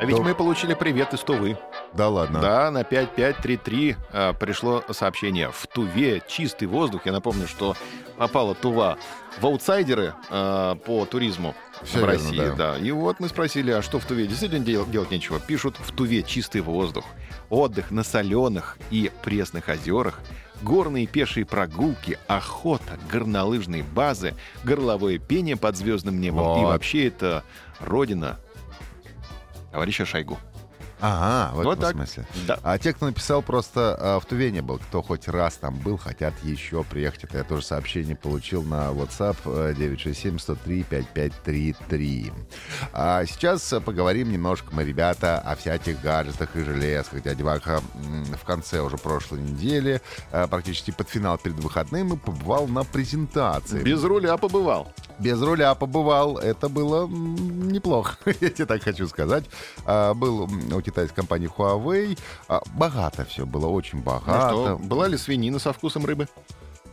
А ведь мы получили привет из Тувы. Да ладно. Да, на 5533 а, пришло сообщение. В Туве чистый воздух. Я напомню, что попала Тува в аутсайдеры а, по туризму Всё в верно, России. да. да. И вот мы спросили, а что в Туве? Действительно дел- делать нечего. Пишут, в Туве чистый воздух. Отдых на соленых и пресных озерах. Горные и пешие прогулки, охота, горнолыжные базы, горловое пение под звездным небом. И Вот. вообще это родина товарища Шойгу. Ага, в этом Вот так. смысле. Да. А те, кто написал, просто а, в Туве не был. Кто хоть раз там был, хотят еще приехать. Это я тоже сообщение получил на WhatsApp э, 967-103-5533. А сейчас э, поговорим немножко мы, ребята, о всяких гаджетах и железках. Дядя Ваха в конце уже прошлой недели, э, практически под финал перед выходным, и побывал на презентации. Без руля побывал. Без руля побывал. Это было неплохо, я тебе так хочу сказать. А, был у китайской компании Huawei. А, богато все было, очень Ну богато. что, была ли свинина со вкусом рыбы?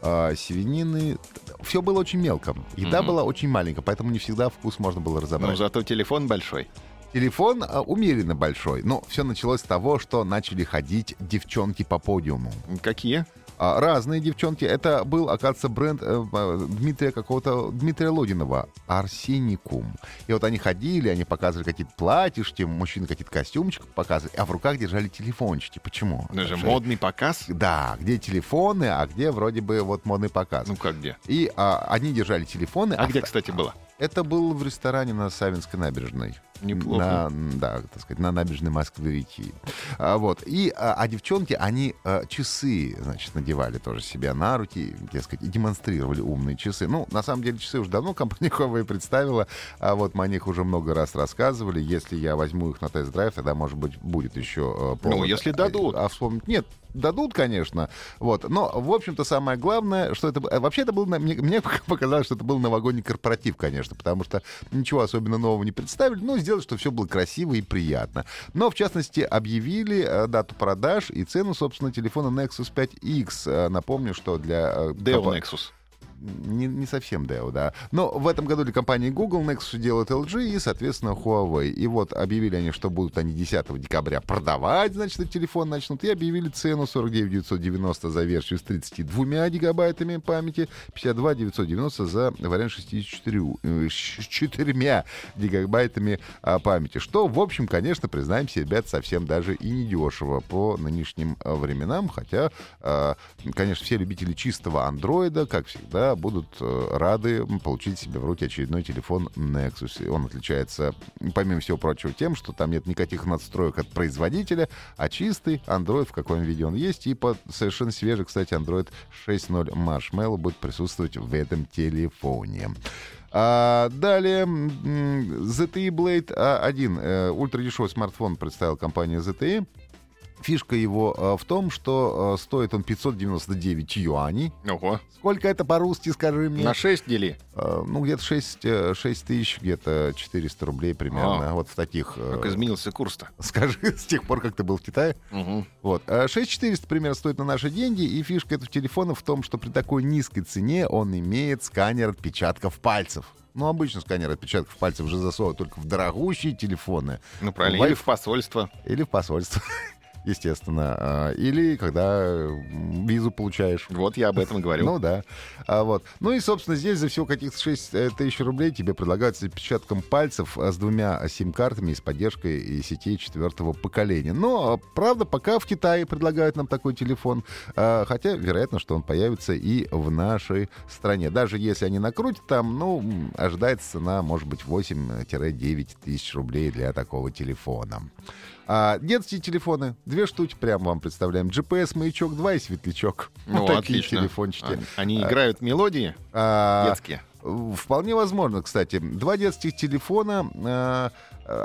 А, свинины. Все было очень мелко. Еда Мгм. была очень маленькая, поэтому не всегда вкус можно было Ну, разобрать. зато телефон большой. Телефон а, умеренно большой. Но все началось с того, что начали ходить девчонки по подиуму. Какие? А, разные девчонки. Это был, оказывается, бренд э, э, Дмитрия какого-то, Дмитрия Лодинова, Арсеникум. И вот они ходили, они показывали какие-то платьишки, мужчины какие-то костюмчики показывали, а в руках держали телефончики. Почему? Это же Потому что- модный показ. Да, где телефоны, а где вроде бы вот модный показ. Ну как где? И а, они держали телефоны. А где, вто- кстати, было? Это был в ресторане на Савинской набережной. Неплохо. На, да, так сказать, на набережной Москвы-реки. А, вот. И, а, а девчонки, они а, часы, значит, надевали тоже себе на руки, дескать, и демонстрировали умные часы. Ну, на самом деле, часы уже давно компания Huawei представила, а вот мы о них уже много раз рассказывали. Если я возьму их на тест-драйв, тогда, может быть, будет еще э, повод. Ну, если дадут. А, вспомнить. Нет, дадут, конечно. Вот. Но, в общем-то, самое главное, что это... э, Вообще, это был... Мне, мне показалось, что это был новогодний корпоратив, конечно, потому что ничего особенно нового не представили, но сделали, чтобы все было красиво и приятно. Но, в частности, объявили э, дату продаж и цену, собственно, телефона Nexus 5X. Э, Напомню, что для... э, Dell Nexus. Не, не совсем Dell, да. Но в этом году для компании Google Nexus делают LG и, соответственно, Huawei. И вот объявили они, что будут они 10 декабря продавать, значит, телефон начнут. И объявили цену 49 990 за версию с 32 гигабайтами памяти, 52 990 за вариант 64 э, с 4 гигабайтами а, памяти. Что, в общем, конечно, признаемся, ребят, совсем даже и не дешево по нынешним а, временам. Хотя, а, конечно, все любители чистого андроида, как всегда, будут э, рады получить себе в руки очередной телефон Nexus. Он отличается, помимо всего прочего, тем, что там нет никаких надстроек от производителя, а чистый Android, в каком виде он есть. И под совершенно свежий, кстати, Android 6.0 Marshmallow будет присутствовать в этом телефоне. А, далее ZTE Blade A1. Э, ультрадешевый смартфон представил компания ZTE. Фишка его э, в том, что э, стоит он 599 юаней. Ого. Сколько это по-русски, скажи мне? На 6 дели. Э, ну, где-то 6, э, 6 тысяч, где-то 400 рублей примерно. А. Вот в таких... Как изменился курс-то. Скажи, с тех пор, как ты был в Китае. Угу. Вот. А 6400 примерно стоит на наши деньги, и фишка этого телефона в том, что при такой низкой цене он имеет сканер отпечатков пальцев. Ну, обычно сканер отпечатков пальцев уже засовывают только в дорогущие телефоны. Ну, правильно. Или в посольство. Или в посольство, естественно. А, Или когда визу получаешь. Вот я об этом говорю. Ну да. А, вот. Ну и, собственно, здесь за всего каких-то 6 э, тысяч рублей тебе предлагают с отпечатком пальцев а, с двумя сим-картами и с поддержкой и сетей четвертого поколения. Но, а, правда, пока в Китае предлагают нам такой телефон, а, хотя вероятно, что он появится и в нашей стране. Даже если они накрутят там, ну, ожидается цена, может быть, 8-9 тысяч рублей для такого телефона. А детские телефоны, две штуки прямо вам представляем. GPS-маячок 2 и светлячок. Ну, Вот такие отлично. телефончики. Они- Они играют мелодии А, детские. Вполне возможно, кстати. Два детских телефона, а,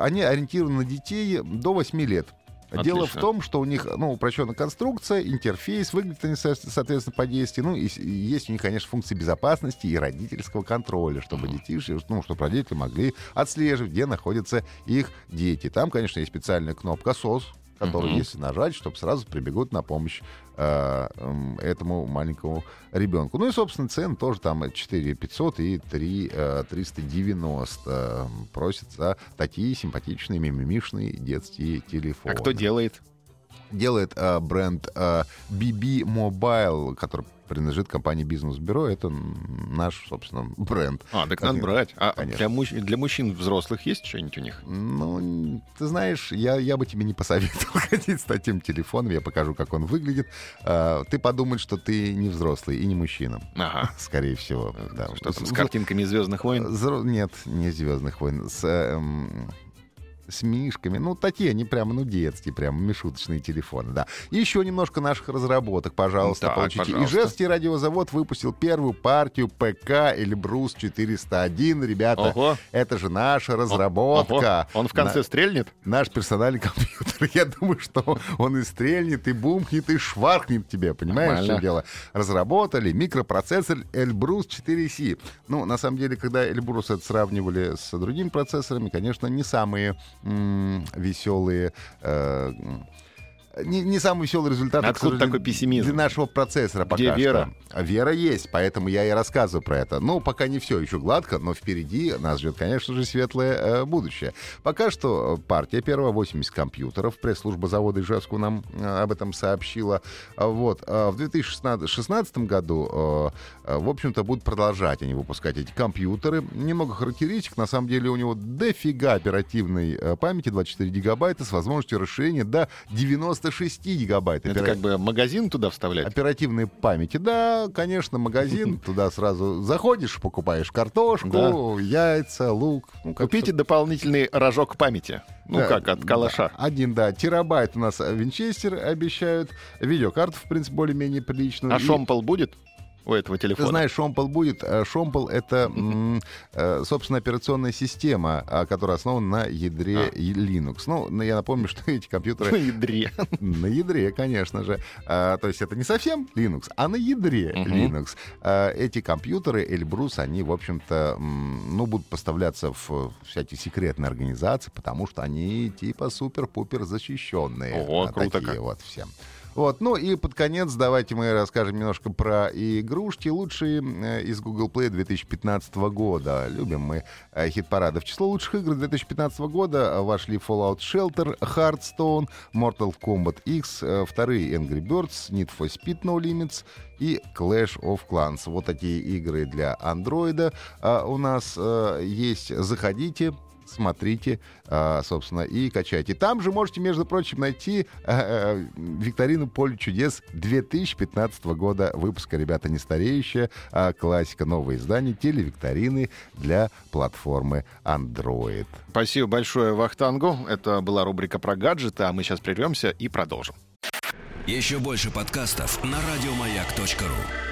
они ориентированы на детей до 8 лет. Дело в Отлично. том, что у них ну, упрощенная конструкция, интерфейс, выглядят они, со- соответственно, по действию. Ну, и, и есть у них, конечно, функции безопасности и родительского контроля, чтобы детишки, ну, чтобы родители могли отслеживать, где находятся их дети. Там, конечно, есть специальная кнопка SOS, которые, Мгм. если нажать, чтобы сразу прибегут на помощь э, этому маленькому ребенку. Ну и, собственно, цены тоже там 4 500 и 3 э, 390 просят за такие симпатичные, мимимишные детские телефоны. А кто делает? Делает э, бренд э, BB Mobile, который принадлежит компании Бизнес Бюро. Это наш, собственно, бренд. А, так надо брать. А Конечно. для, мужч- для мужчин взрослых есть что-нибудь у них? Ну, ты знаешь, я, я бы тебе не посоветовал ходить с таким телефоном. Я покажу, как он выглядит. Э, ты подумаешь, что ты не взрослый и не мужчина. Ага. Скорее всего. Да. Что там, с картинками Звездных войн? Зро- Нет, не Звездных войн. С, эм, с мишками. Ну, такие они прямо, ну, детские, прямо мишуточные телефоны, да. Еще немножко наших разработок, пожалуйста, Так, получите. пожалуйста. Ижевский радиозавод выпустил первую партию ПК Эльбрус 401. Ребята, Ого. это же наша разработка. Ого. Он в конце На- стрельнет? наш персональный компьютер. Я думаю, что он и стрельнет, и бумкнет, и шваркнет тебе. Понимаешь, Нормально. что дело? Разработали микропроцессор Elbrus 4C. Ну, на самом деле, когда Elbrus это сравнивали с другими процессорами, конечно, не самые веселые... э, не, не самый веселый результат. Откуда такой пессимизм? Для нашего процессора Где пока вера? что. Вера есть, поэтому я и рассказываю про это. Ну, пока не все еще гладко, но впереди нас ждет, конечно же, светлое э, будущее. Пока что э, партия первая, 80 компьютеров. Пресс-служба завода Ижевского нам э, об этом сообщила. А Вот. а В 2016 году, э, э, в общем-то, будут продолжать они выпускать эти компьютеры. Немного характеристик. На самом деле у него дофига оперативной э, памяти, 24 гигабайта, с возможностью расширения до 96 гигабайт. Это Опера- как бы магазин туда вставлять? Оперативной памяти. Да, конечно, магазин. Туда сразу заходишь, покупаешь картошку, яйца, лук. Ну, Купите дополнительный рожок памяти. Ну как, от калаша. один, да. Терабайт у нас Винчестер обещают. Видеокарту, в принципе, более-менее приличную. А шомпол будет у этого Ты телефона? знаешь, Шомпол будет. Э, Шомпол — это, э, собственно, операционная система, а, которая основана на ядре А. Linux. Ну, ну, я напомню, что эти На компьютеры ядре. на ядре, конечно же. А, то есть это не совсем Linux, а на ядре Мгм. Linux. А, эти компьютеры Эльбрус, они, в общем-то, ну, будут поставляться в всякие секретные организации, потому что они типа супер-пупер защищенные. А, круто такие как. вот все. Вот, ну и под конец давайте мы расскажем немножко про игрушки, лучшие э, из Google Play 2015 года. Любим мы э, хит-парады. В число лучших игр 2015 года вошли Fallout Shelter, Hearthstone, Mortal Kombat X, э, вторые Angry Birds, Need for Speed No Limits и Clash of Clans. Вот такие игры для андроида у нас есть. Заходите, смотрите, а, собственно, и качайте. Там же можете, между прочим, найти э, э, викторину «Поле чудес» 2015 года выпуска. Ребята, не стареющая, а классика, новое издание, телевикторины для платформы Android. Спасибо большое Вахтангу. Это была рубрика про гаджеты, а мы сейчас прервемся и продолжим. Еще больше подкастов на радиомаяк.ру.